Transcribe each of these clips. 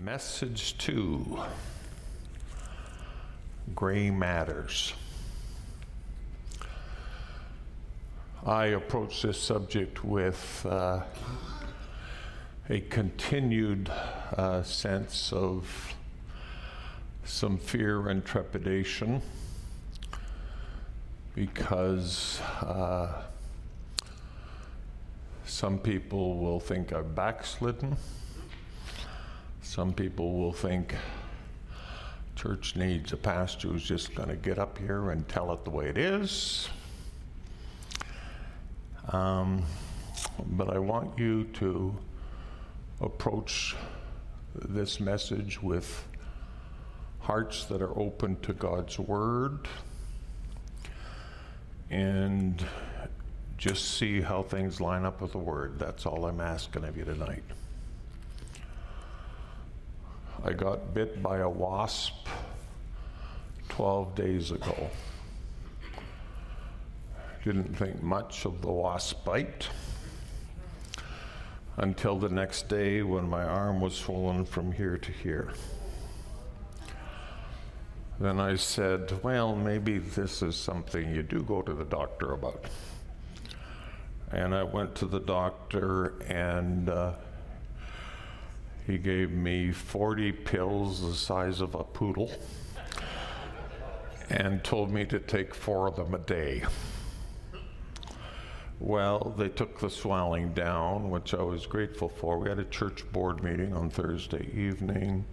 Message 2 Gray Matters. I approach this subject with uh, a continued uh, sense of some fear and trepidation because uh, some people will think I've backslidden. Some people will think church needs a pastor who's just going to get up here and tell it the way it is. Um, but I want you to approach this message with hearts that are open to God's Word and just see how things line up with the Word. That's all I'm asking of you tonight. I got bit by a wasp 12 days ago. Didn't think much of the wasp bite until the next day when my arm was swollen from here to here. Then I said, Well, maybe this is something you do go to the doctor about. And I went to the doctor, and uh, he gave me 40 pills the size of a poodle and told me to take four of them a day. Well, they took the swelling down, which I was grateful for. We had a church board meeting on Thursday evening.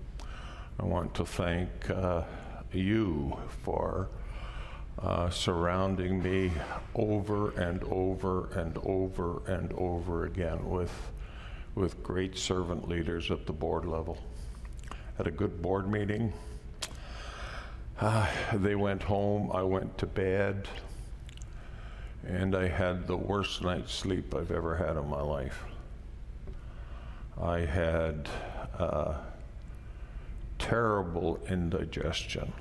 I want to thank uh, you for uh, surrounding me over and over and over and over again with, with great servant leaders at the board level. At a good board meeting. Uh, they went home, I went to bed and I had the worst night's sleep I've ever had in my life. I had uh, terrible indigestion.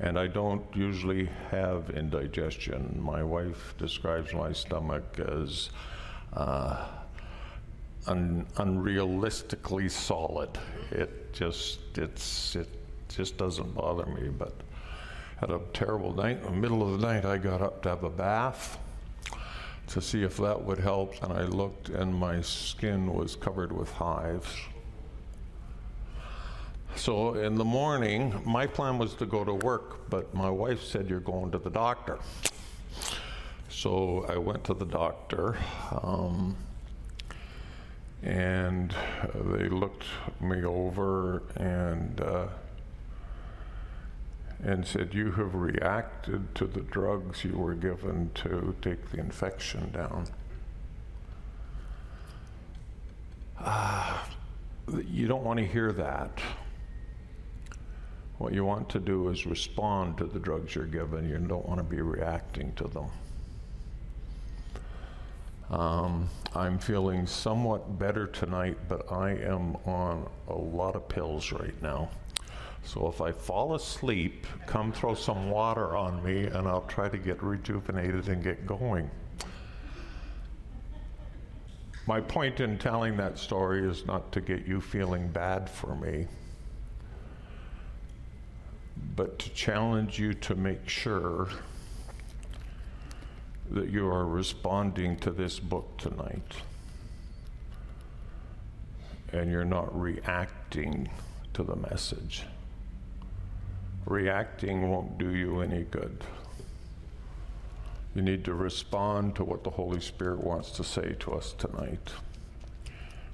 And I don't usually have indigestion. My wife describes my stomach as uh, un- unrealistically solid. It just it's it just doesn't bother me, but had a terrible night. In the middle of the night, I got up to have a bath to see if that would help, and I looked, and my skin was covered with hives. So in the morning, my plan was to go to work, but my wife said, You're going to the doctor. So I went to the doctor, um, and they looked me over and uh, and said, You have reacted to the drugs you were given to take the infection down. Uh, you don't want to hear that. What you want to do is respond to the drugs you're given. You don't want to be reacting to them. Um, I'm feeling somewhat better tonight, but I am on a lot of pills right now. So if I fall asleep, come throw some water on me and I'll try to get rejuvenated and get going. My point in telling that story is not to get you feeling bad for me, but to challenge you to make sure that you are responding to this book tonight and you're not reacting to the message. Reacting won't do you any good. You need to respond to what the Holy Spirit wants to say to us tonight.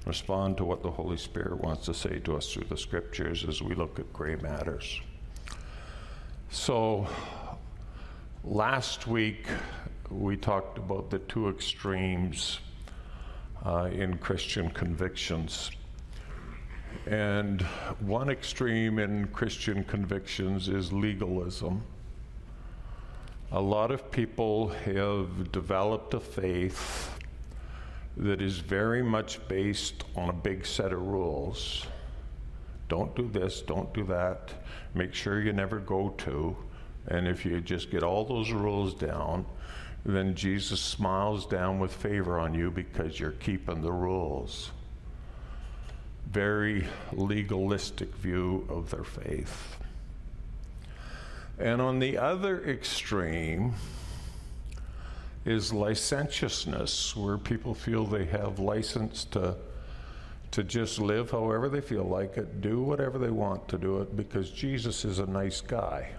Respond to what the Holy Spirit wants to say to us through the scriptures as we look at gray matters. So, last week we talked about the two extremes uh, in Christian convictions. And one extreme in Christian convictions is legalism. A lot of people have developed a faith that is very much based on a big set of rules. Don't do this, don't do that. Make sure you never go to. And if you just get all those rules down, then Jesus smiles down with favor on you because you're keeping the rules. very legalistic view of their faith. And on the other extreme is licentiousness, where people feel they have license to, to just live however they feel like it, do whatever they want to do it, because Jesus is a nice guy.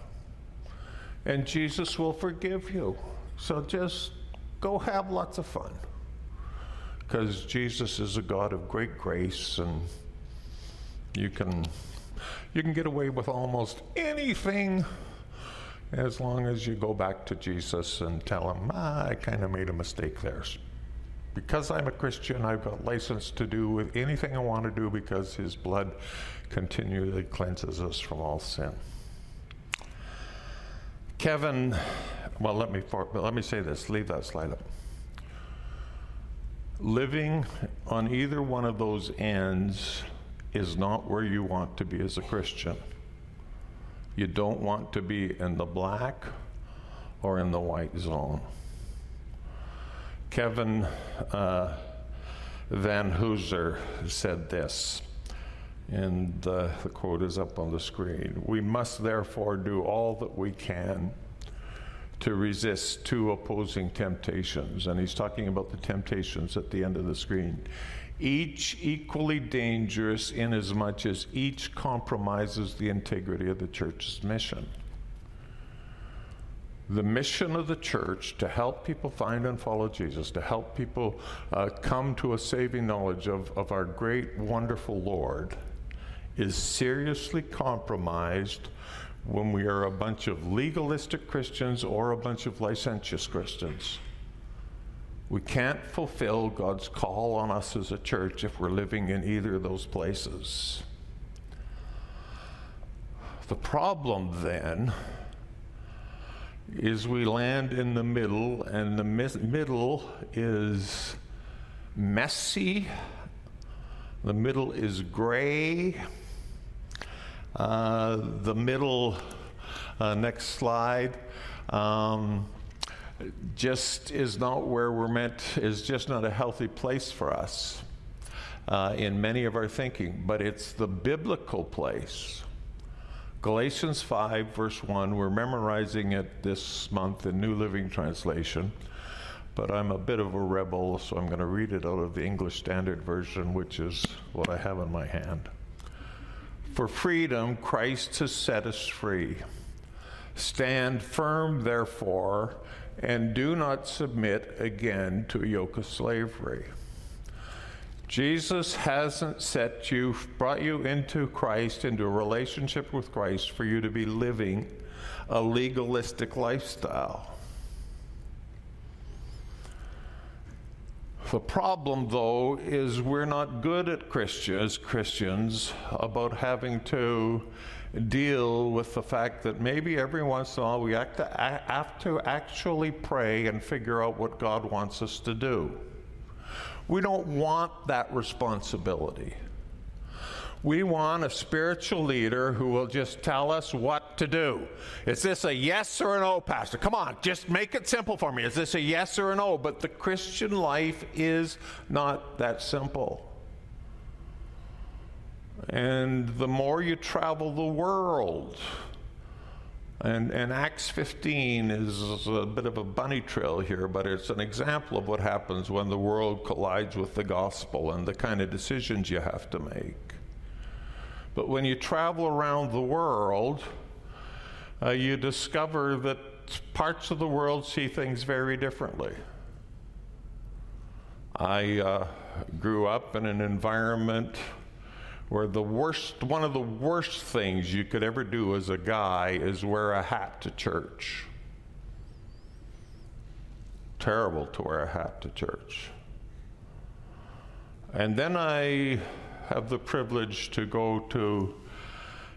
And Jesus will forgive you. So just go have lots of fun. Because Jesus is a God of great grace and you can you can get away with almost anything as long as you go back to Jesus and tell him, ah, I kind of made a mistake there. Because I'm a Christian, I've got license to do with anything I want to do because his blood continually cleanses us from all sin. Kevin, well, let me, for, let me say this, leave that slide up. Living on either one of those ends is not where you want to be as a Christian. You don't want to be in the black or in the white zone. Kevin uh, Vanhoozer said this, and uh, the quote is up on the screen. We must therefore do all that we can to resist two opposing temptations. And he's talking about the temptations at the end of the screen each equally dangerous inasmuch as each compromises the integrity of the church's mission. The mission of the church to help people find and follow Jesus, to help people uh, come to a saving knowledge of, of our great, wonderful Lord, is seriously compromised when we are a bunch of legalistic Christians or a bunch of licentious Christians. We can't fulfill God's call on us as a church if we're living in either of those places. The problem then is we land in the middle, and the middle is messy, the middle is gray, uh, the middle, uh, next slide. Um, just is not where we're meant, is just not a healthy place for us uh, in many of our thinking, but it's the biblical place. Galatians 5, verse 1, we're memorizing it this month in New Living Translation, but I'm a bit of a rebel, so I'm going to read it out of the English Standard Version, which is what I have in my hand. For freedom, Christ has set us free. Stand firm, therefore, and do not submit again to a yoke of slavery. Jesus hasn't set you, brought you into Christ, into a relationship with Christ for you to be living a legalistic lifestyle. The problem, though, is we're not good at Christians, Christians about having to deal with the fact that maybe every once in a while we have to, have to actually pray and figure out what God wants us to do. We don't want that responsibility. We want a spiritual leader who will just tell us what to do. Is this a yes or a no, Pastor? Come on, just make it simple for me. Is this a yes or a no? But the Christian life is not that simple. And the more you travel the world, and, and, Acts 15 is a bit of a bunny trail here, but it's an example of what happens when the world collides with the gospel and the kind of decisions you have to make. But when you travel around the world, uh, you discover that parts of the world see things very differently. I uh, grew up in an environment where the worst, one of the worst things you could ever do as a guy is wear a hat to church. Terrible to wear a hat to church. And then I have the privilege to go to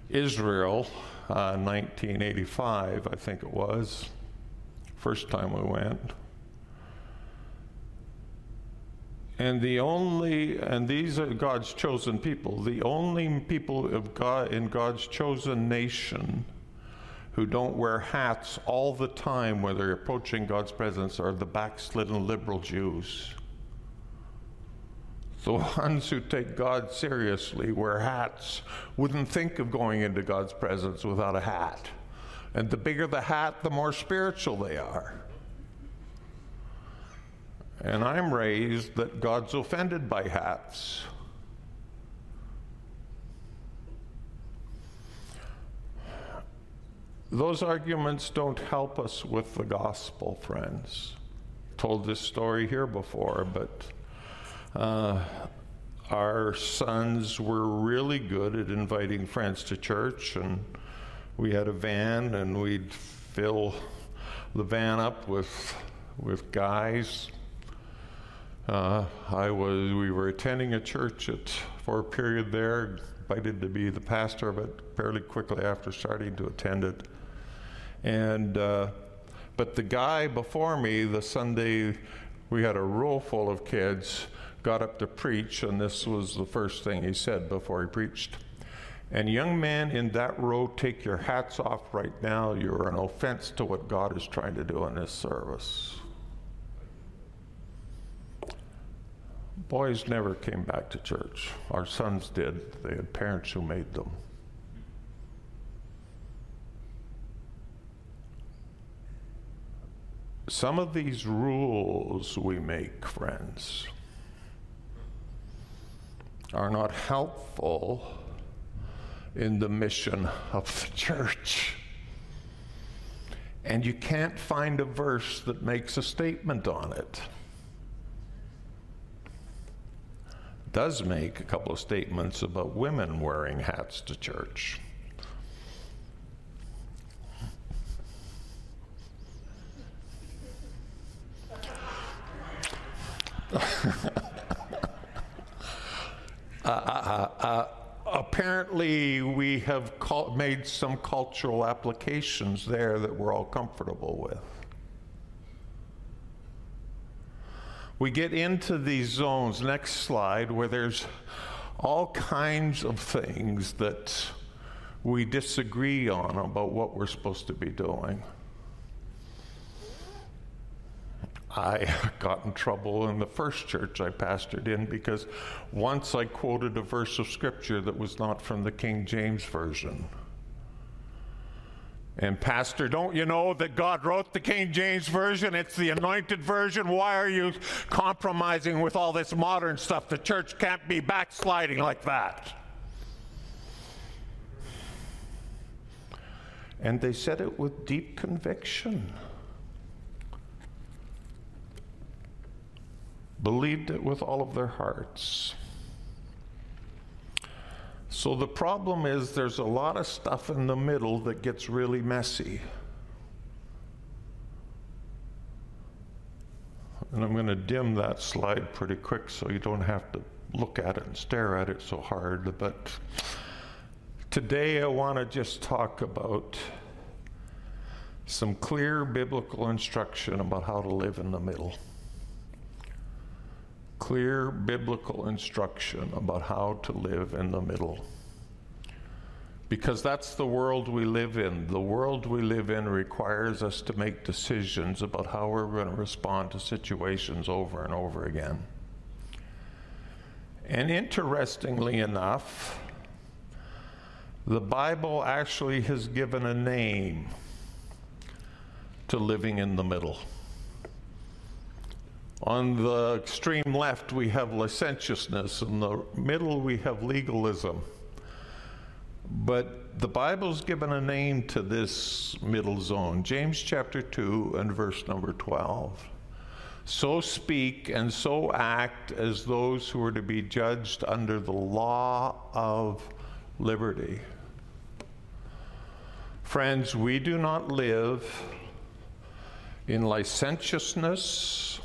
Israel, uh, 1985, I think it was, first time we went. And the only, and these are God's chosen people, the only people of God in God's chosen nation who don't wear hats all the time when they're approaching God's presence are the backslidden liberal Jews. The ones who take God seriously wear hats, wouldn't think of going into God's presence without a hat. And the bigger the hat, the more spiritual they are. And I'm raised that God's offended by hats. Those arguments don't help us with the gospel, friends. Told this story here before, but uh, our sons were really good at inviting friends to church, and we had a van, and we'd fill the van up with with guys. Uh, I was we were attending a church at, for a period there, invited to be the pastor of it fairly quickly after starting to attend it. And uh, but the guy before me, the Sunday we had a row full of kids, got up to preach, and this was the first thing he said before he preached. And young man in that row, take your hats off right now. You're an offense to what God is trying to do in this service. Boys never came back to church. Our sons did. They had parents who made them. Some of these rules we make, friends, are not helpful in the mission of the church. And you can't find a verse that makes a statement on it. Does make a couple of statements about women wearing hats to church. Uh, uh, uh, apparently, we have made some cultural applications there that we're all comfortable with. We get into these zones, next slide, where there's all kinds of things that we disagree on about what we're supposed to be doing. I got in trouble in the first church I pastored in because once I quoted a verse of scripture that was not from the King James Version. And, Pastor, don't you know that God wrote the King James Version? It's the anointed version. Why are you compromising with all this modern stuff? The church can't be backsliding like that. And they said it with deep conviction. Believed it with all of their hearts. So the problem is there's a lot of stuff in the middle that gets really messy. And I'm going to dim that slide pretty quick so you don't have to look at it and stare at it so hard. But today I want to just talk about some clear biblical instruction about how to live in the middle clear biblical instruction about how to live in the middle. Because that's the world we live in. The world we live in requires us to make decisions about how we're going to respond to situations over and over again. And interestingly enough, the Bible actually has given a name to living in the middle. On the extreme left, we have licentiousness. In the middle, we have legalism. But the Bible's given a name to this middle zone James chapter 2 and verse number 12. So speak and so act as those who are to be judged under the law of liberty. Friends, we do not live in licentiousness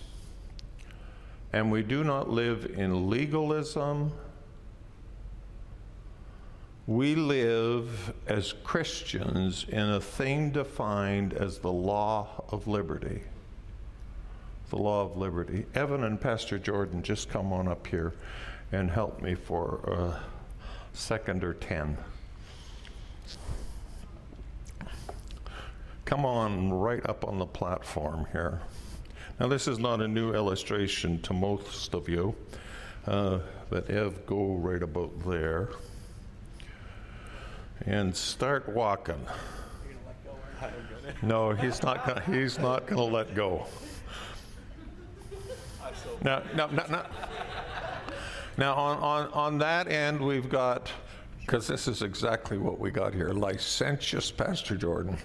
and we do not live in legalism. We live as Christians in a thing defined as the law of liberty. The law of liberty. Evan and Pastor Jordan, just come on up here and help me for a second or ten. Come on right up on the platform here. Now, this is not a new illustration to most of you. Uh, but Ev, go right about there and start walking. No, he's not. Gonna, he's not going to let go. Now, now, now, now, now on, on, on that end, we've got, because this is exactly what we got here, licentious Pastor Jordan.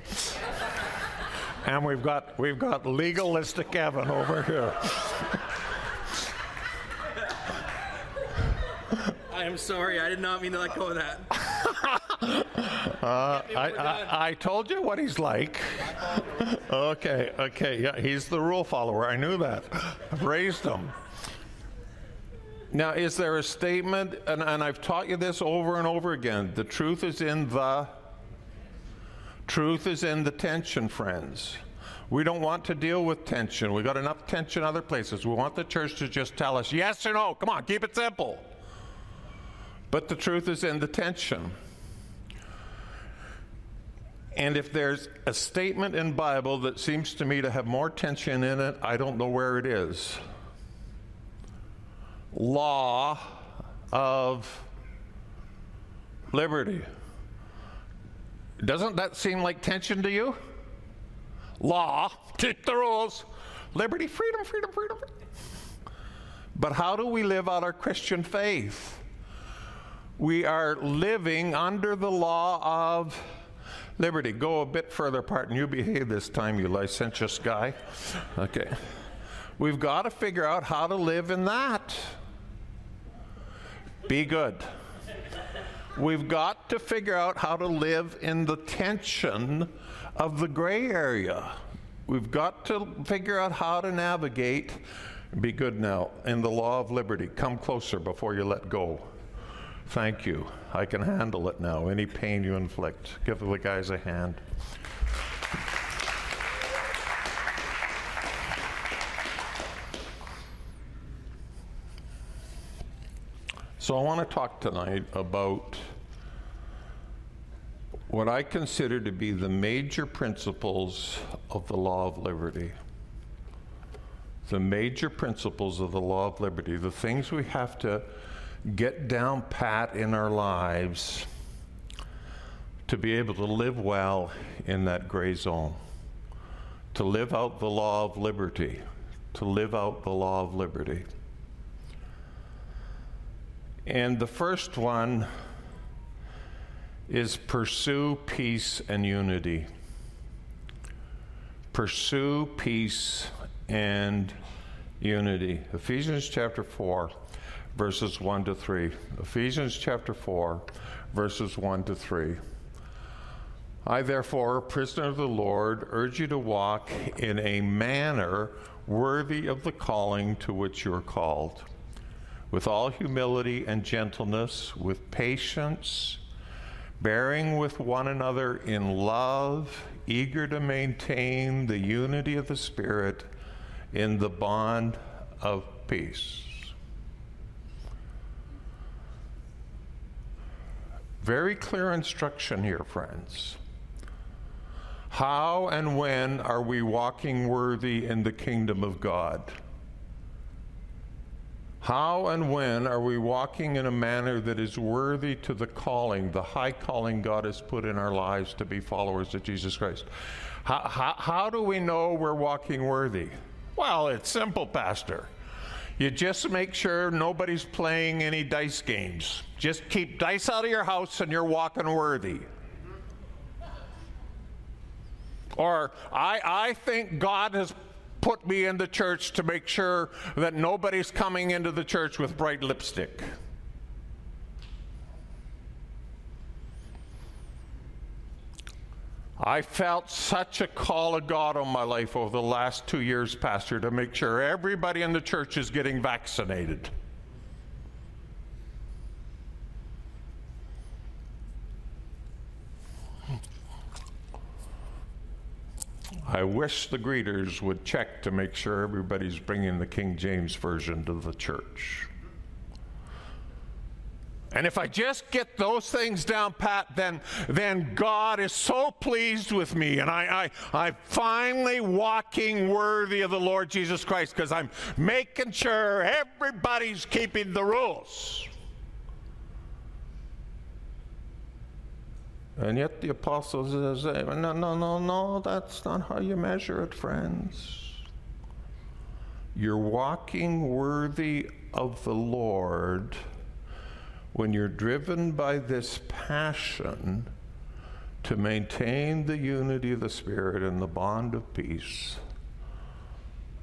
And we've got, we've got legalistic Evan over here. I am sorry. I did not mean to let go of that. Uh, I, I, I told you what he's like. okay, okay, yeah, he's the rule follower. I knew that. I've raised him. Now, is there a statement, and, and I've taught you this over and over again the truth is in the truth is in the tension, friends. We don't want to deal with tension. We've got enough tension other places. We want the church to just tell us yes or no. Come on, keep it simple. But the truth is in the tension. And if there's a statement in Bible that seems to me to have more tension in it, I don't know where it is. Law of liberty. Doesn't that seem like tension to you? Law, keep the rules. Liberty, freedom, freedom, freedom. But how do we live out our Christian faith? We are living under the law of Liberty, go a bit further apart and you behave this time, you licentious guy. Okay. We've got to figure out how to live in that. Be good. We've got to figure out how to live in the tension of the gray area. We've got to figure out how to navigate. Be good now in the law of liberty. Come closer before you let go. Thank you. I can handle it now. Any pain you inflict, give the guys a hand. So, I want to talk tonight about what I consider to be the major principles of the law of liberty. The major principles of the law of liberty, the things we have to get down pat in our lives to be able to live well in that gray zone, to live out the law of liberty, to live out the law of liberty. And the first one is pursue peace and unity. Pursue peace and unity. Ephesians chapter 4 verses 1 to 3. Ephesians chapter 4, verses 1 to 3. I, therefore, prisoner of the Lord, urge you to walk in a manner worthy of the calling to which you are called, with all humility and gentleness, with patience, bearing with one another in love, eager to maintain the unity of the Spirit in the bond of peace. Very clear instruction here, friends. How and when are we walking worthy in the kingdom of God? How and when are we walking in a manner that is worthy to the calling, the high calling God has put in our lives to be followers of Jesus Christ? How, how, how do we know we're walking worthy? Well, it's simple, Pastor. You just make sure nobody's playing any dice games. Just keep dice out of your house and you're walking worthy. Or, I, I think God has put me in the church to make sure that nobody's coming into the church with bright lipstick. I felt such a call of God on my life over the last two years, Pastor, to make sure everybody in the church is getting vaccinated. I wish the greeters would check to make sure everybody's bringing the King James Version to the church. And if I just get those things down pat, then, then God is so pleased with me. And I, I, I'm finally walking worthy of the Lord Jesus Christ because I'm making sure everybody's keeping the rules. And yet the apostles say, uh, no, no, no, no, that's not how you measure it, friends. You're walking worthy of the Lord when you're driven by this passion to maintain the unity of the Spirit and the bond of peace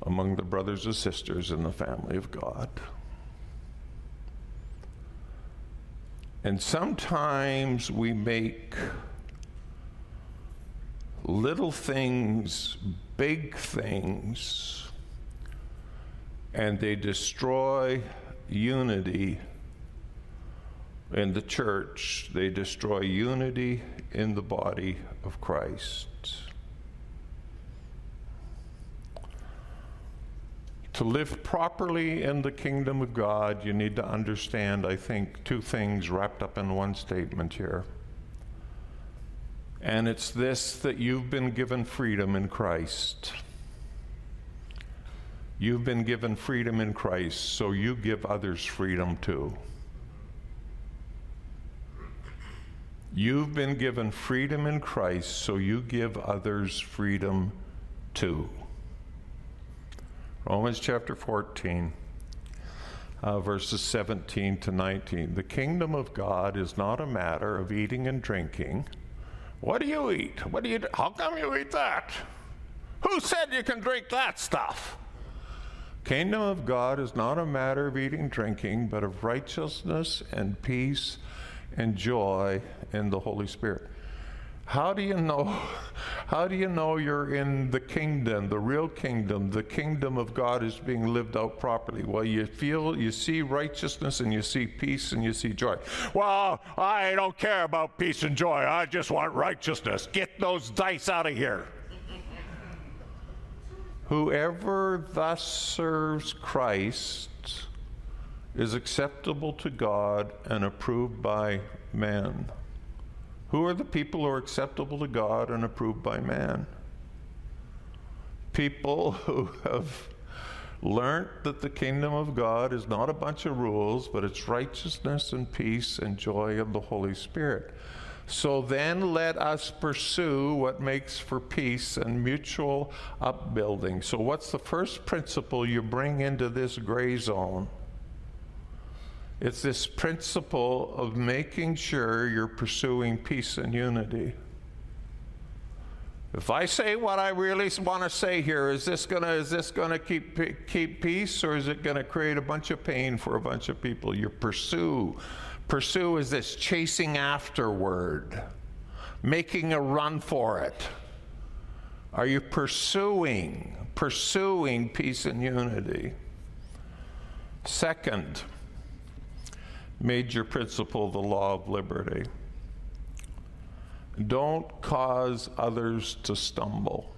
among the brothers and sisters in the family of God. And sometimes we make little things big things, and they destroy unity in the church, they destroy unity in the body of Christ. To live properly in the kingdom of God, you need to understand, I think, two things wrapped up in one statement here. And it's this that you've been given freedom in Christ. You've been given freedom in Christ, so you give others freedom too. You've been given freedom in Christ, so you give others freedom too. Romans chapter 14, uh, verses 17 to 19. The kingdom of God is not a matter of eating and drinking. What do you eat? What do you do? How come you eat that? Who said you can drink that stuff? Kingdom of God is not a matter of eating, drinking, but of righteousness and peace and joy in the Holy Spirit. How do you know? How do you know you're in the kingdom, the real kingdom? The kingdom of God is being lived out properly. Well, you feel, you see righteousness and you see peace and you see joy. Well, I don't care about peace and joy. I just want righteousness. Get those dice out of here. Whoever thus serves Christ is acceptable to God and approved by man. Who are the people who are acceptable to God and approved by man? People who have learned that the kingdom of God is not a bunch of rules, but it's righteousness and peace and joy of the Holy Spirit. So then let us pursue what makes for peace and mutual upbuilding. So, what's the first principle you bring into this gray zone? It's this principle of making sure you're pursuing peace and unity. If I say what I really want to say here, is this gonna is this gonna keep keep peace or is it gonna create a bunch of pain for a bunch of people? You pursue. Pursue is this chasing afterward, making a run for it. Are you pursuing, pursuing peace and unity? Second, major principle, the law of liberty. Don't cause others to stumble.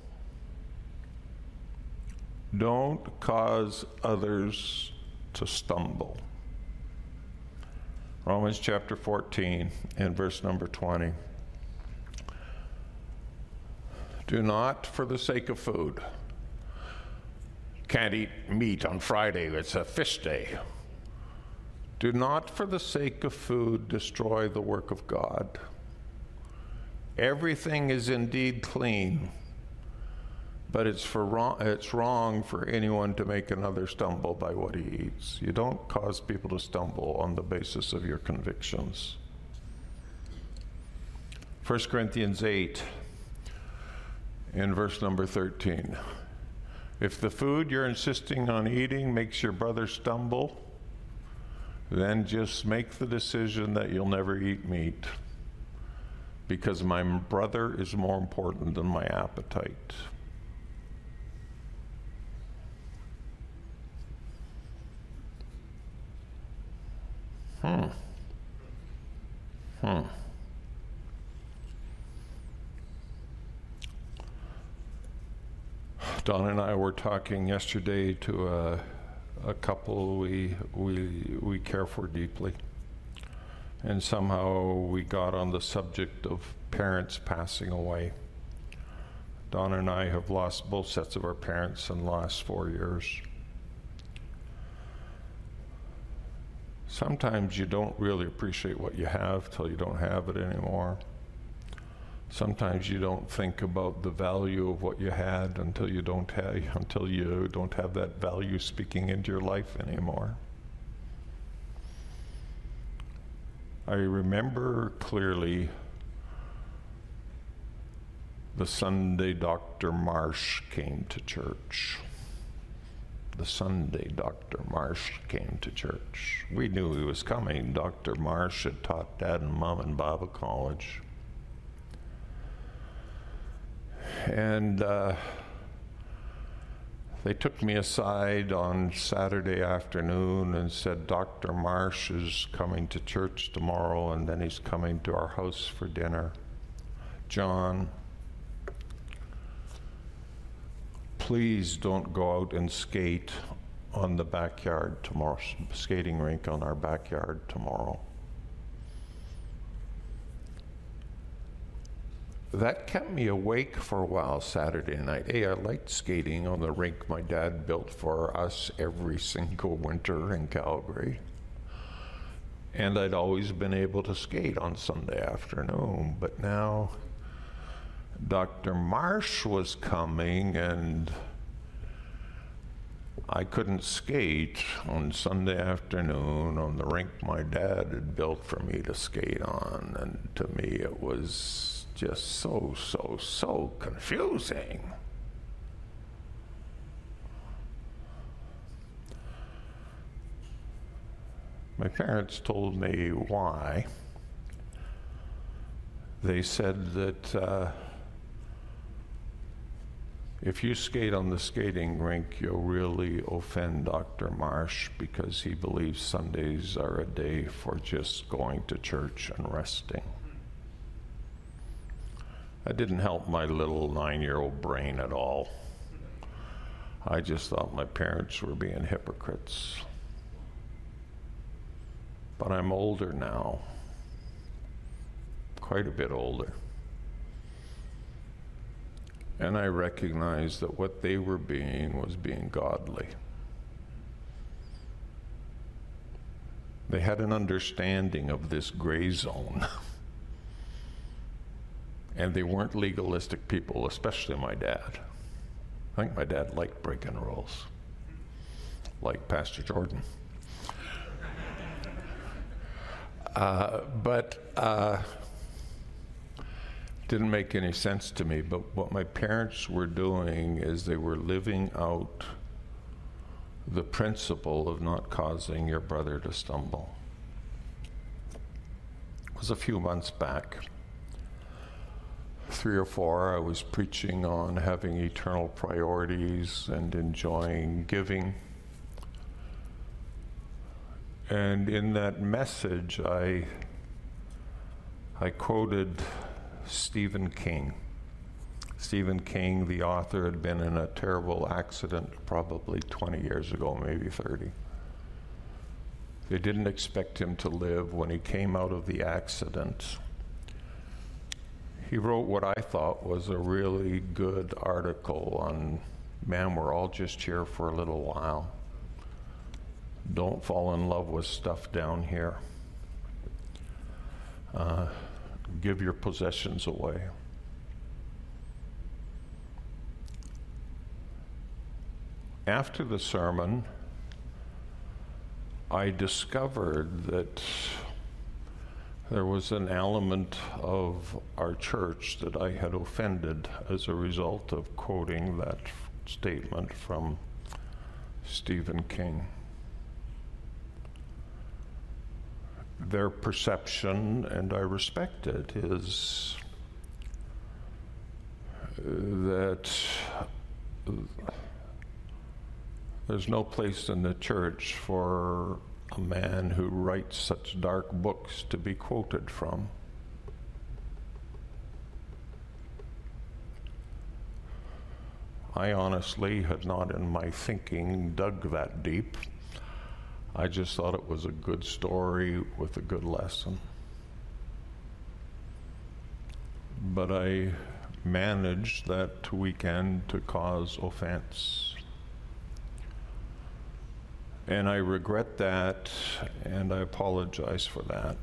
Don't cause others to stumble. Romans chapter 14 and verse number 20. Do not, for the sake of food, can't eat meat on Friday, it's a fish day. Do not, for the sake of food, destroy the work of God. Everything is indeed clean, but it's, for wrong, it's wrong for anyone to make another stumble by what he eats. You don't cause people to stumble on the basis of your convictions. 1 Corinthians 8, in verse number 13. If the food you're insisting on eating makes your brother stumble, then just make the decision that you'll never eat meat because my brother is more important than my appetite. Hmm. Hmm. Don and I were talking yesterday to a a couple we, we, we care for deeply. and somehow we got on the subject of parents passing away. Donna and I have lost both sets of our parents in the last four years. Sometimes you don't really appreciate what you have till you don't have it anymore. Sometimes you don't think about the value of what you had until you don't have until you don't have that value speaking into your life anymore. I remember clearly the Sunday Dr. Marsh came to church. The Sunday Dr. Marsh came to church. We knew he was coming. Dr. Marsh had taught Dad and Mom in Bible college. And uh, they took me aside on Saturday afternoon and said, Dr. Marsh is coming to church tomorrow, and then he's coming to our house for dinner. John, please don't go out and skate on the backyard tomorrow, skating rink on our backyard tomorrow. That kept me awake for a while Saturday night. Hey, I liked skating on the rink my dad built for us every single winter in Calgary. And I'd always been able to skate on Sunday afternoon. But now Dr. Marsh was coming and I couldn't skate on Sunday afternoon on the rink my dad had built for me to skate on. And to me, it was just so, so, so confusing. My parents told me why. They said that uh, if you skate on the skating rink, you'll really offend Dr. Marsh because he believes Sundays are a day for just going to church and resting. That didn't help my little nine year old brain at all. I just thought my parents were being hypocrites. But I'm older now, quite a bit older. And I recognized that what they were being was being godly. They had an understanding of this gray zone. And they weren't legalistic people, especially my dad. I think my dad liked breaking rules, like Pastor Jordan. Uh, but uh, didn't make any sense to me. But what my parents were doing is they were living out the principle of not causing your brother to stumble. It was a few months back three or four, I was preaching on having eternal priorities and enjoying giving. And in that message, I, I quoted Stephen King. Stephen King, the author, had been in a terrible accident probably 20 years ago, maybe 30. They didn't expect him to live. When he came out of the accident, he wrote what I thought was a really good article on man, we're all just here for a little while. Don't fall in love with stuff down here. Uh, give your possessions away. After the sermon, I discovered that there was an element of our church that I had offended as a result of quoting that statement from Stephen King. Their perception, and I respect it, is that there's no place in the church for a man who writes such dark books to be quoted from. I honestly had not in my thinking dug that deep. I just thought it was a good story with a good lesson. But I managed that weekend to cause offense. And I regret that, and I apologize for that.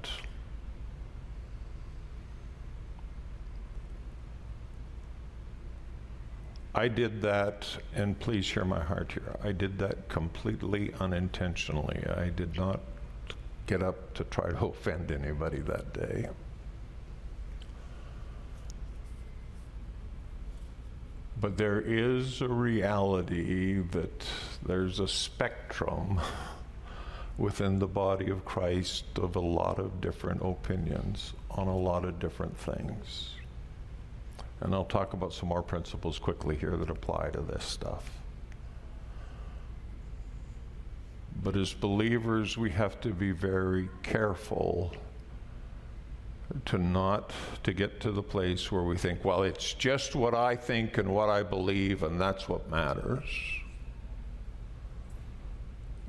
I did that, and please hear my heart here. I did that completely unintentionally. I did not get up to try to offend anybody that day. But there is a reality that there's a spectrum within the body of Christ of a lot of different opinions on a lot of different things. And I'll talk about some more principles quickly here that apply to this stuff. But as believers, we have to be very careful to not to get to the place where we think, well, it's just what I think and what I believe, and that's what matters.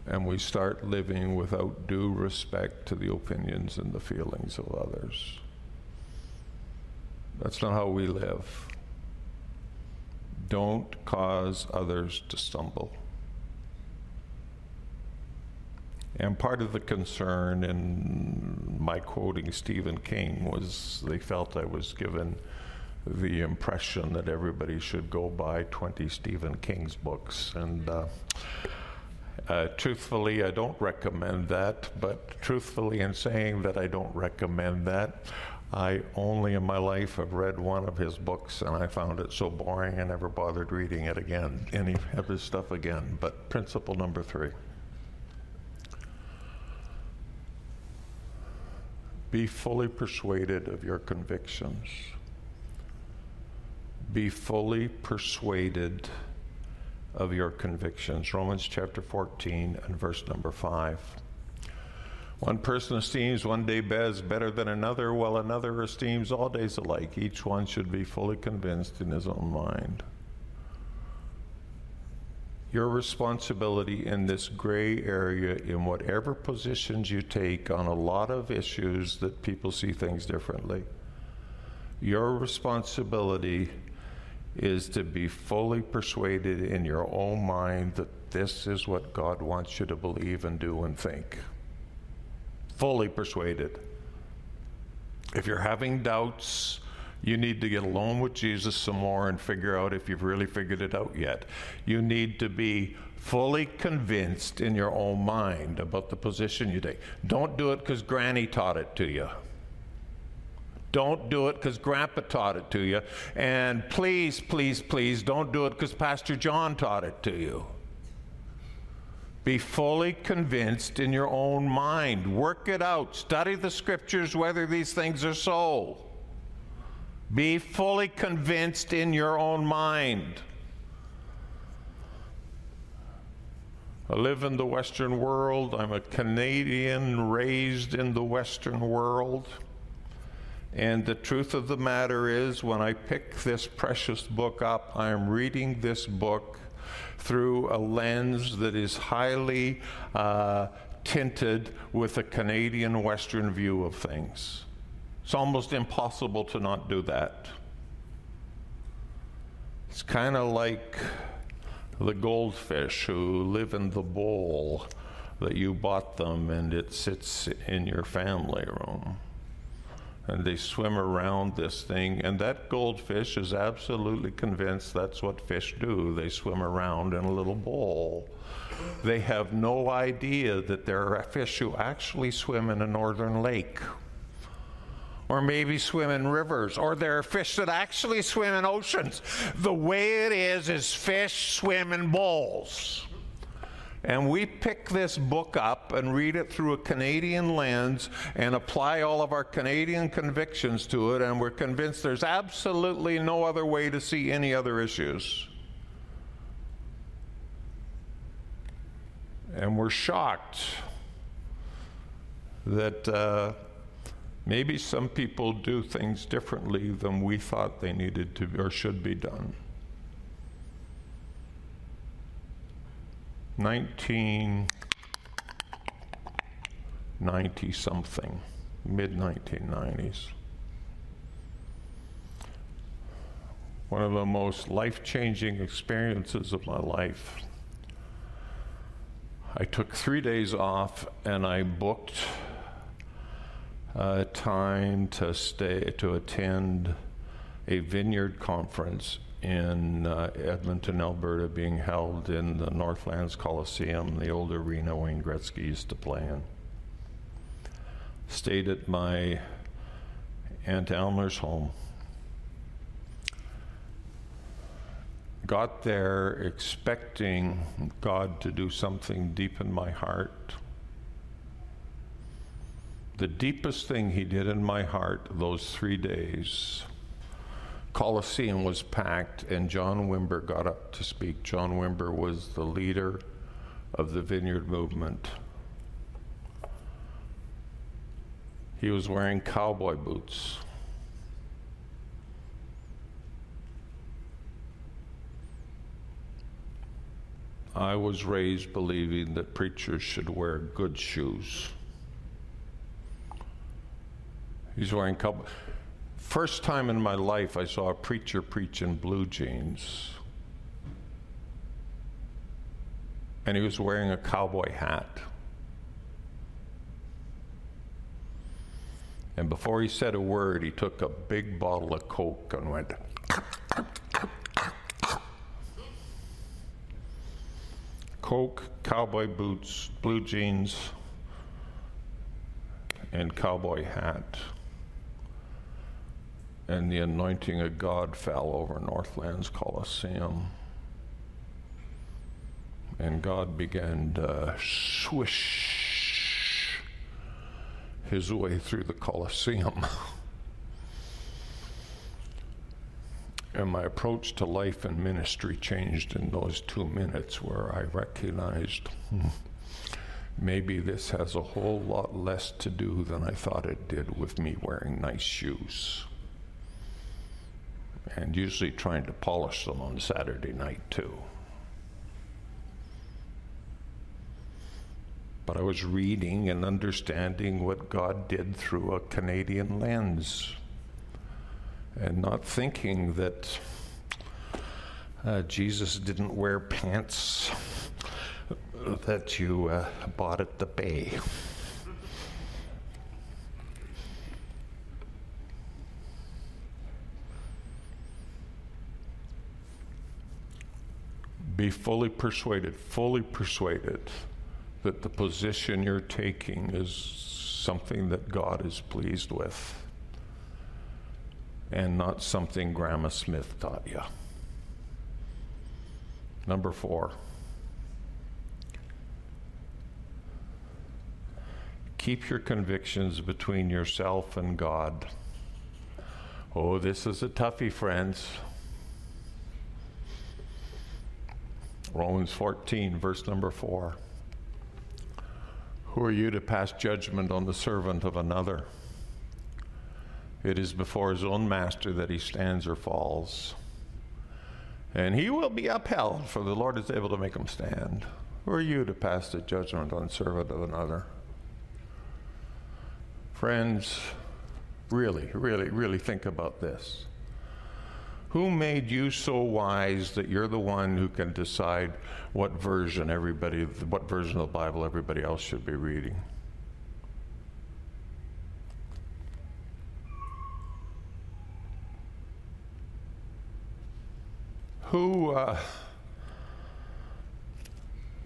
And we start living without due respect to the opinions and the feelings of others. That's not how we live. Don't cause others to stumble. And part of the concern in my quoting Stephen King was they felt I was given the impression that everybody should go buy 20 Stephen King's books. And uh, uh, truthfully, I don't recommend that, but truthfully, in saying that I don't recommend that, I only in my life have read one of his books and I found it so boring I never bothered reading it again, any of his stuff again. But principle number three be fully persuaded of your convictions. Be fully persuaded of your convictions. Romans chapter 14 and verse number 5. One person esteems one day better than another, while another esteems all days alike. Each one should be fully convinced in his own mind. Your responsibility in this gray area, in whatever positions you take on a lot of issues that people see things differently, your responsibility is to be fully persuaded in your own mind that this is what God wants you to believe and do and think fully persuaded. If you're having doubts, you need to get alone with Jesus some more and figure out if you've really figured it out yet. You need to be fully convinced in your own mind about the position you take. Don't do it because Granny taught it to you. Don't do it because Grandpa taught it to you. And please, please, please don't do it because Pastor John taught it to you. Be fully convinced in your own mind. Work it out. Study the scriptures whether these things are so. Be fully convinced in your own mind. I live in the Western world. I'm a Canadian raised in the Western world. And the truth of the matter is, when I pick this precious book up, I am reading this book through a lens that is highly uh, tinted with a Canadian Western view of things. It's almost impossible to not do that. It's kind of like the goldfish who live in the bowl that you bought them and it sits in your family room and they swim around this thing. And that goldfish is absolutely convinced that's what fish do. They swim around in a little bowl. They have no idea that there are fish who actually swim in a northern lake. Or maybe swim in rivers, or there are fish that actually swim in oceans. The way it is, is fish swim in bowls. And we pick this book up and read it through a Canadian lens and apply all of our Canadian convictions to it, and we're convinced there's absolutely no other way to see any other issues. And we're shocked that uh, maybe some people do things differently than we thought they needed to or should be done. 1990 something, mid 1990s. one of the most life changing experiences of my life. I took three days off and I booked a time to stay to attend a vineyard conference in uh, Edmonton, Alberta, being held in the Northlands Coliseum, the old arena Wayne Gretzky used to play in. Stayed at my Aunt Elmer's home. Got there expecting God to do something deep in my heart. The deepest thing He did in my heart those three days Coliseum was packed, and John Wimber got up to speak. John Wimber was the leader of the Vineyard Movement. He was wearing cowboy boots. I was raised believing that preachers should wear good shoes. He's wearing cowboy. First time in my life I saw a preacher preach in blue jeans. And he was wearing a cowboy hat. And before he said a word, he took a big bottle of Coke and went. Coke, cowboy boots, blue jeans, and cowboy hat. And the anointing of God fell over Northlands Coliseum. And God began to swish his way through the Coliseum. and my approach to life and ministry changed in those two minutes where I recognized hmm, maybe this has a whole lot less to do than I thought it did with me wearing nice shoes. And usually trying to polish them on Saturday night, too. But I was reading and understanding what God did through a Canadian lens and not thinking that uh, Jesus didn't wear pants that you uh, bought at the bay. Be fully persuaded, fully persuaded that the position you're taking is something that God is pleased with and not something Grandma Smith taught you. Number four. Keep your convictions between yourself and God. Oh, this is a toughie, friends. Romans 14, verse number 4. Who are you to pass judgment on the servant of another? It is before his own master that he stands or falls. And he will be upheld, for the Lord is able to make him stand. Who are you to pass the judgment on servant of another? Friends, really, really, really think about this. Who made you so wise that you're the one who can decide what version everybody, what version of the Bible everybody else should be reading? Who, uh,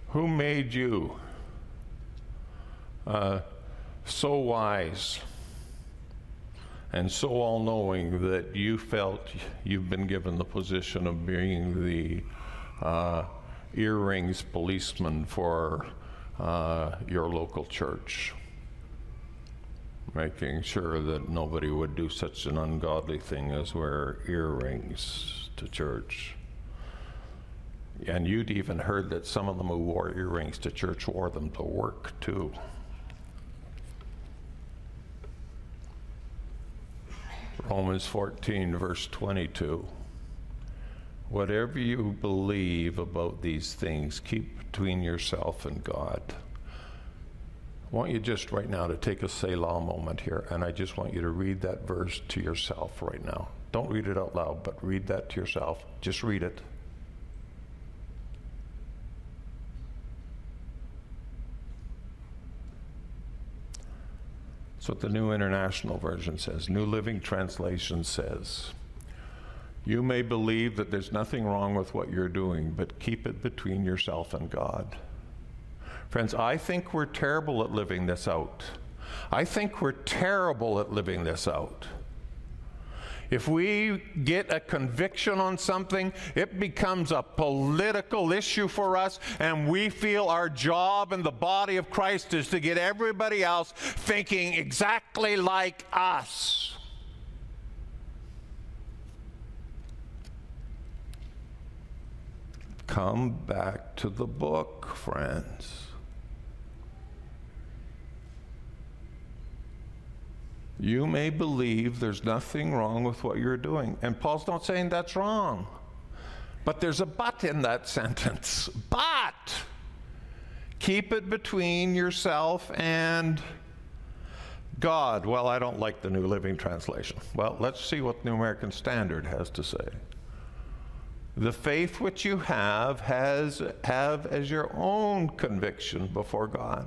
who made you uh, so wise and so all knowing that you felt you've been given the position of being the uh, earrings policeman for uh, your local church? Making sure that nobody would do such an ungodly thing as wear earrings to church. And you'd even heard that some of them who wore earrings to church wore them to work too. Romans 14, verse 22. Whatever you believe about these things, keep between yourself and God. I want you just right now to take a Selah moment here, and I just want you to read that verse to yourself right now. Don't read it out loud, but read that to yourself. Just read it. That's what the New International Version says. New Living Translation says, You may believe that there's nothing wrong with what you're doing, but keep it between yourself and God. Friends, I think we're terrible at living this out. I think we're terrible at living this out. If we get a conviction on something, it becomes a political issue for us, and we feel our job in the body of Christ is to get everybody else thinking exactly like us. Come back to the book, friends. You may believe there's nothing wrong with what you're doing. And Paul's not saying that's wrong. But there's a but in that sentence. But keep it between yourself and God. Well, I don't like the New Living Translation. Well, let's see what the New American Standard has to say. The faith which you have has have as your own conviction before God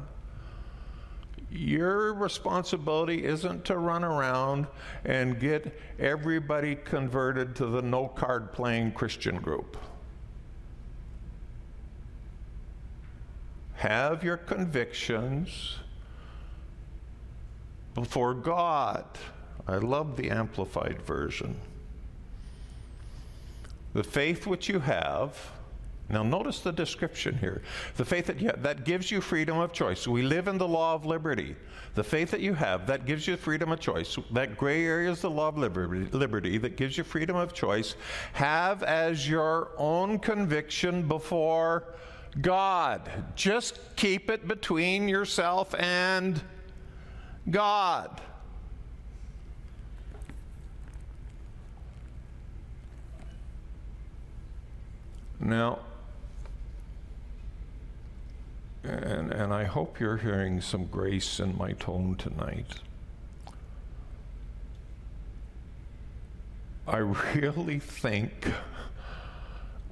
your responsibility isn't to run around and get everybody converted to the no card playing Christian group. Have your convictions before God. I love the Amplified Version. The faith which you have now, notice the description here. The faith that you that gives you freedom of choice. We live in the law of liberty. The faith that you have, that gives you freedom of choice. That gray area is the law of liberty, liberty that gives you freedom of choice. Have as your own conviction before God. Just keep it between yourself and God. Now, and, and I hope you're hearing some grace in my tone tonight. I really think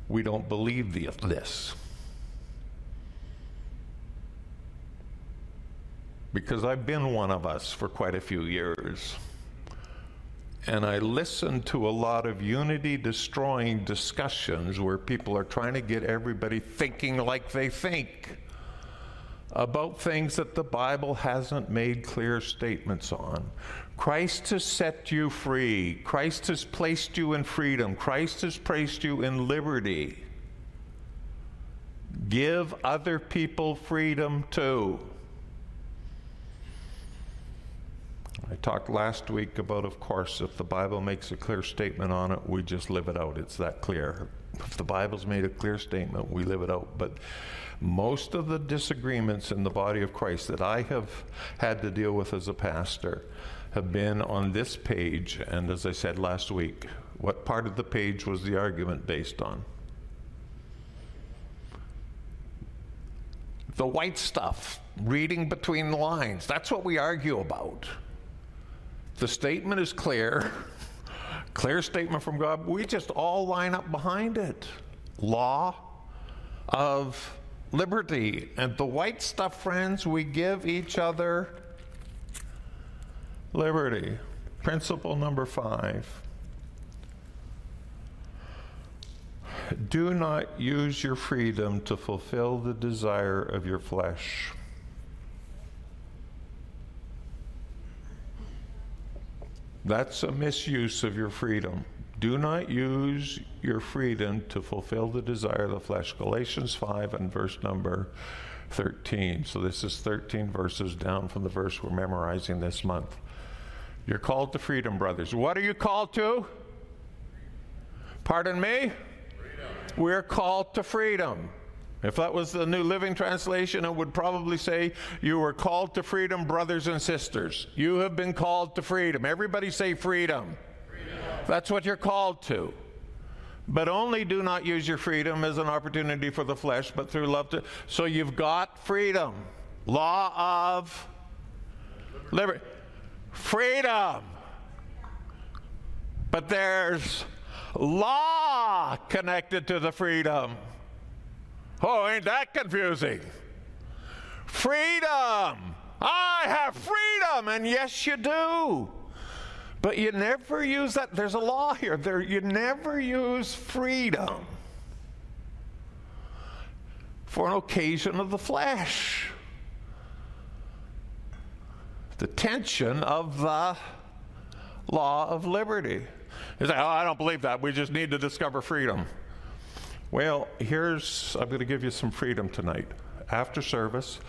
we don't believe the, this. Because I've been one of us for quite a few years. And I listen to a lot of unity destroying discussions where people are trying to get everybody thinking like they think about things that the Bible hasn't made clear statements on. Christ has set you free. Christ has placed you in freedom. Christ has placed you in liberty. Give other people freedom too. I talked last week about, of course, if the Bible makes a clear statement on it, we just live it out. It's that clear. If the Bible's made a clear statement, we live it out. But most of the disagreements in the body of Christ that I have had to deal with as a pastor have been on this page. And as I said last week, what part of the page was the argument based on? The white stuff, reading between the lines. That's what we argue about. The statement is clear, clear statement from God. We just all line up behind it. Law of liberty. And the white stuff, friends, we give each other liberty. Principle number five. Do not use your freedom to fulfill the desire of your flesh. That's a misuse of your freedom. Do not use your freedom to fulfill the desire of the flesh. Galatians 5 and verse number 13. So this is 13 verses down from the verse we're memorizing this month. You're called to freedom, brothers. What are you called to? Pardon me? Freedom. We're called to freedom. If that was the New Living Translation, it would probably say, You were called to freedom, brothers and sisters. You have been called to freedom. Everybody say freedom. That's what you're called to. But only do not use your freedom as an opportunity for the flesh, but through love to. So you've got freedom. Law of liberty. Freedom. But there's law connected to the freedom. Oh, ain't that confusing? Freedom. I have freedom, and yes, you do. But you never use that. There's a law here. There, you never use freedom for an occasion of the flesh. The tension of the law of liberty. You say, oh, I don't believe that. We just need to discover freedom. Well, here's, I'm going to give you some freedom tonight. After service,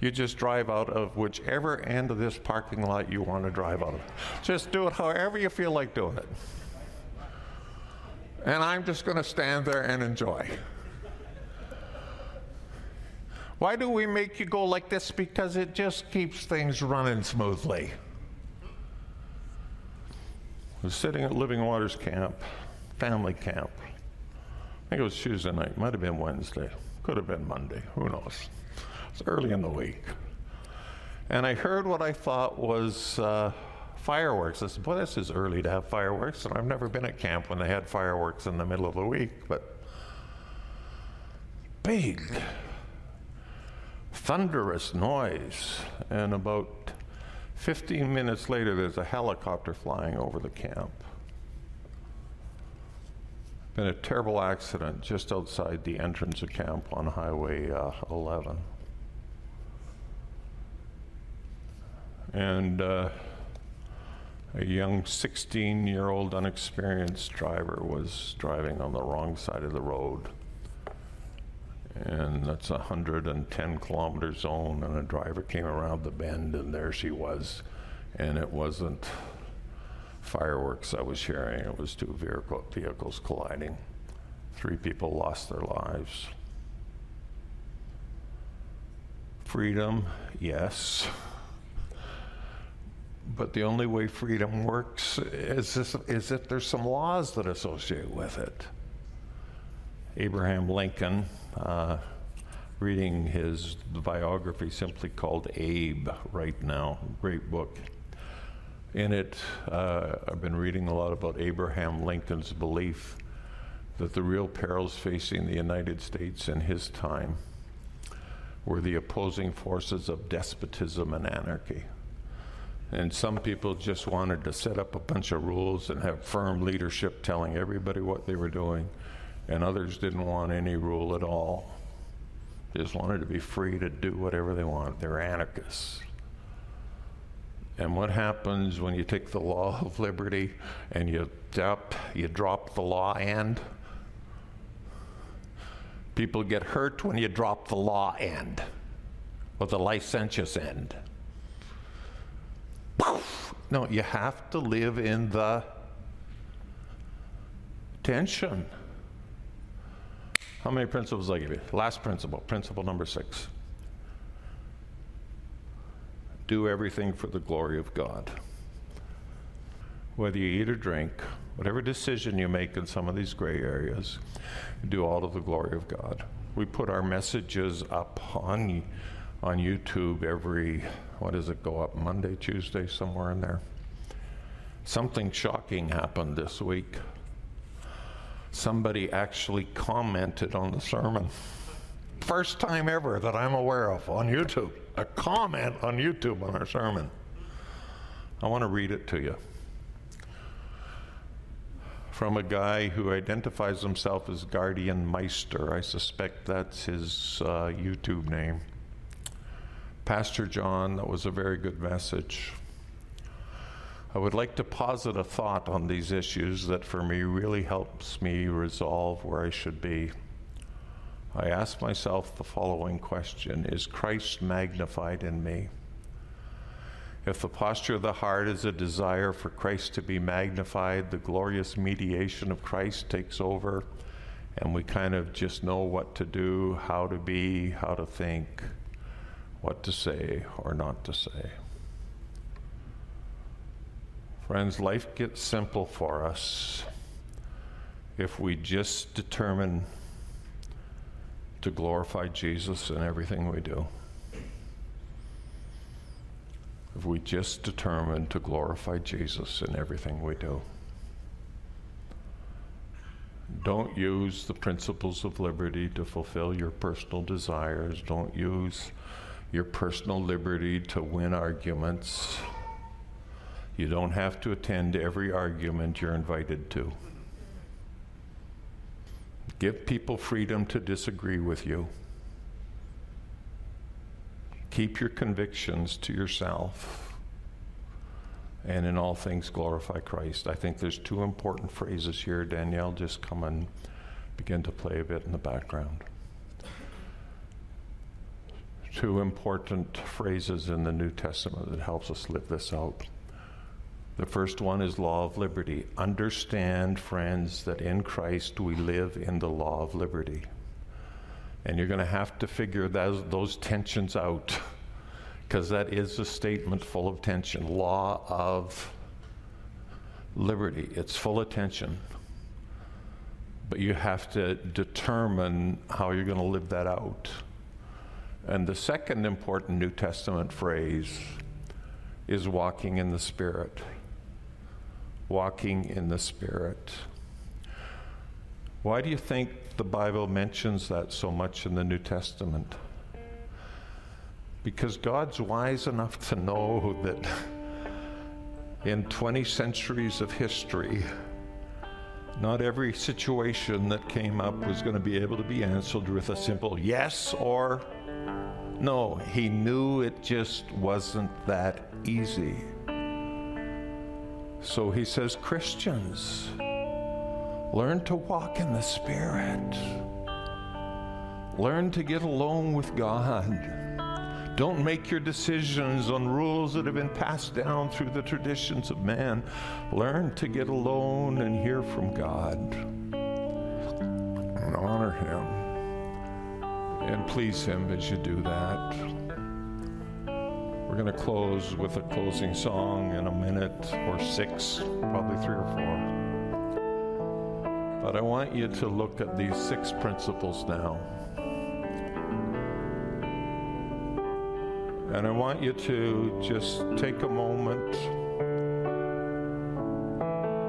you just drive out of whichever end of this parking lot you want to drive out of. Just do it however you feel like doing it. And I'm just going to stand there and enjoy. Why do we make you go like this? Because it just keeps things running smoothly. I was sitting at Living Waters Camp, family camp. I think it was Tuesday night, might have been Wednesday, could have been Monday, who knows. It's early in the week. And I heard what I thought was uh, fireworks. I said, Boy, this is early to have fireworks. And I've never been at camp when they had fireworks in the middle of the week, but big, thunderous noise. And about 15 minutes later, there's a helicopter flying over the camp. Been a terrible accident just outside the entrance of camp on Highway uh, 11. and uh, a young 16 year old unexperienced driver was driving on the wrong side of the road. And that's a 110 kilometer zone, and a driver came around the bend, and there she was. And it wasn't fireworks I was hearing, it was two vehicle, vehicles colliding. Three people lost their lives. Freedom, yes. But the only way freedom works is, this, is if there's some laws that associate with it. Abraham Lincoln, uh, reading his biography simply called Abe right now, great book. In it, uh, I've been reading a lot about Abraham Lincoln's belief that the real perils facing the United States in his time were the opposing forces of despotism and anarchy. And some people just wanted to set up a bunch of rules and have firm leadership telling everybody what they were doing. And others didn't want any rule at all. They just wanted to be free to do whatever they want. They're anarchists. And what happens when you take the law of liberty and you drop, you drop the law end? People get hurt when you drop the law end or the licentious end. No, you have to live in the tension. How many principles I give you? Last principle, principle number six. Do everything for the glory of God. Whether you eat or drink, whatever decision you make in some of these gray areas, do all to the glory of God. We put our messages up on on YouTube every, what does it go up, Monday, Tuesday, somewhere in there. Something shocking happened this week. Somebody actually commented on the sermon. First time ever that I'm aware of on YouTube. A comment on YouTube on our sermon. I want to read it to you. From a guy who identifies himself as Guardian Meister. I suspect that's his uh, YouTube name. Pastor John, that was a very good message. I would like to posit a thought on these issues that for me really helps me resolve where I should be. I ask myself the following question Is Christ magnified in me? If the posture of the heart is a desire for Christ to be magnified, the glorious mediation of Christ takes over, and we kind of just know what to do, how to be, how to think what to say or not to say. Friends, life gets simple for us if we just determine to glorify Jesus in everything we do. if we just determine to glorify Jesus in everything we do. Don't use the principles of liberty to fulfill your personal desires. Don't use your personal liberty to win arguments. You don't have to attend every argument you're invited to. Give people freedom to disagree with you. Keep your convictions to yourself. And in all things, glorify Christ. I think there's two important phrases here. Danielle, just come and begin to play a bit in the background. Two important phrases in the New Testament that helps us live this out. The first one is law of liberty. Understand, friends, that in Christ we live in the law of liberty. And you're going to have to figure those, those tensions out because that is a statement full of tension. Law of liberty, it's full of tension. But you have to determine how you're going to live that out. And the second important New Testament phrase is walking in the Spirit. Walking in the Spirit. Why do you think the Bible mentions that so much in the New Testament? Because God's wise enough to know that in 20 centuries of history, not every situation that came up was going to be able to be answered with a simple yes or no. He knew it just wasn't that easy. So he says, Christians, Learn to walk in the Spirit. Learn to get alone with God. Don't make your decisions on rules that have been passed down through the traditions of man. Learn to get alone and hear from God and honor Him and please Him as you do that. We're going to close with a closing song in a minute or six, probably three or four. But I want you to look at these six principles now. And I want you to just take a moment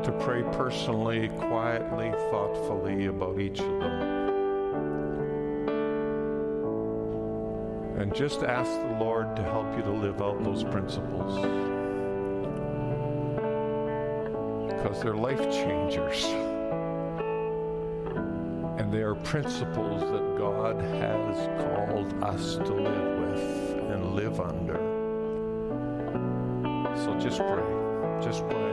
to pray personally, quietly, thoughtfully about each of them. And just ask the Lord to help you to live out those principles. Because they're life changers. And they are principles that God has called us to live with and live under. So just pray. Just pray.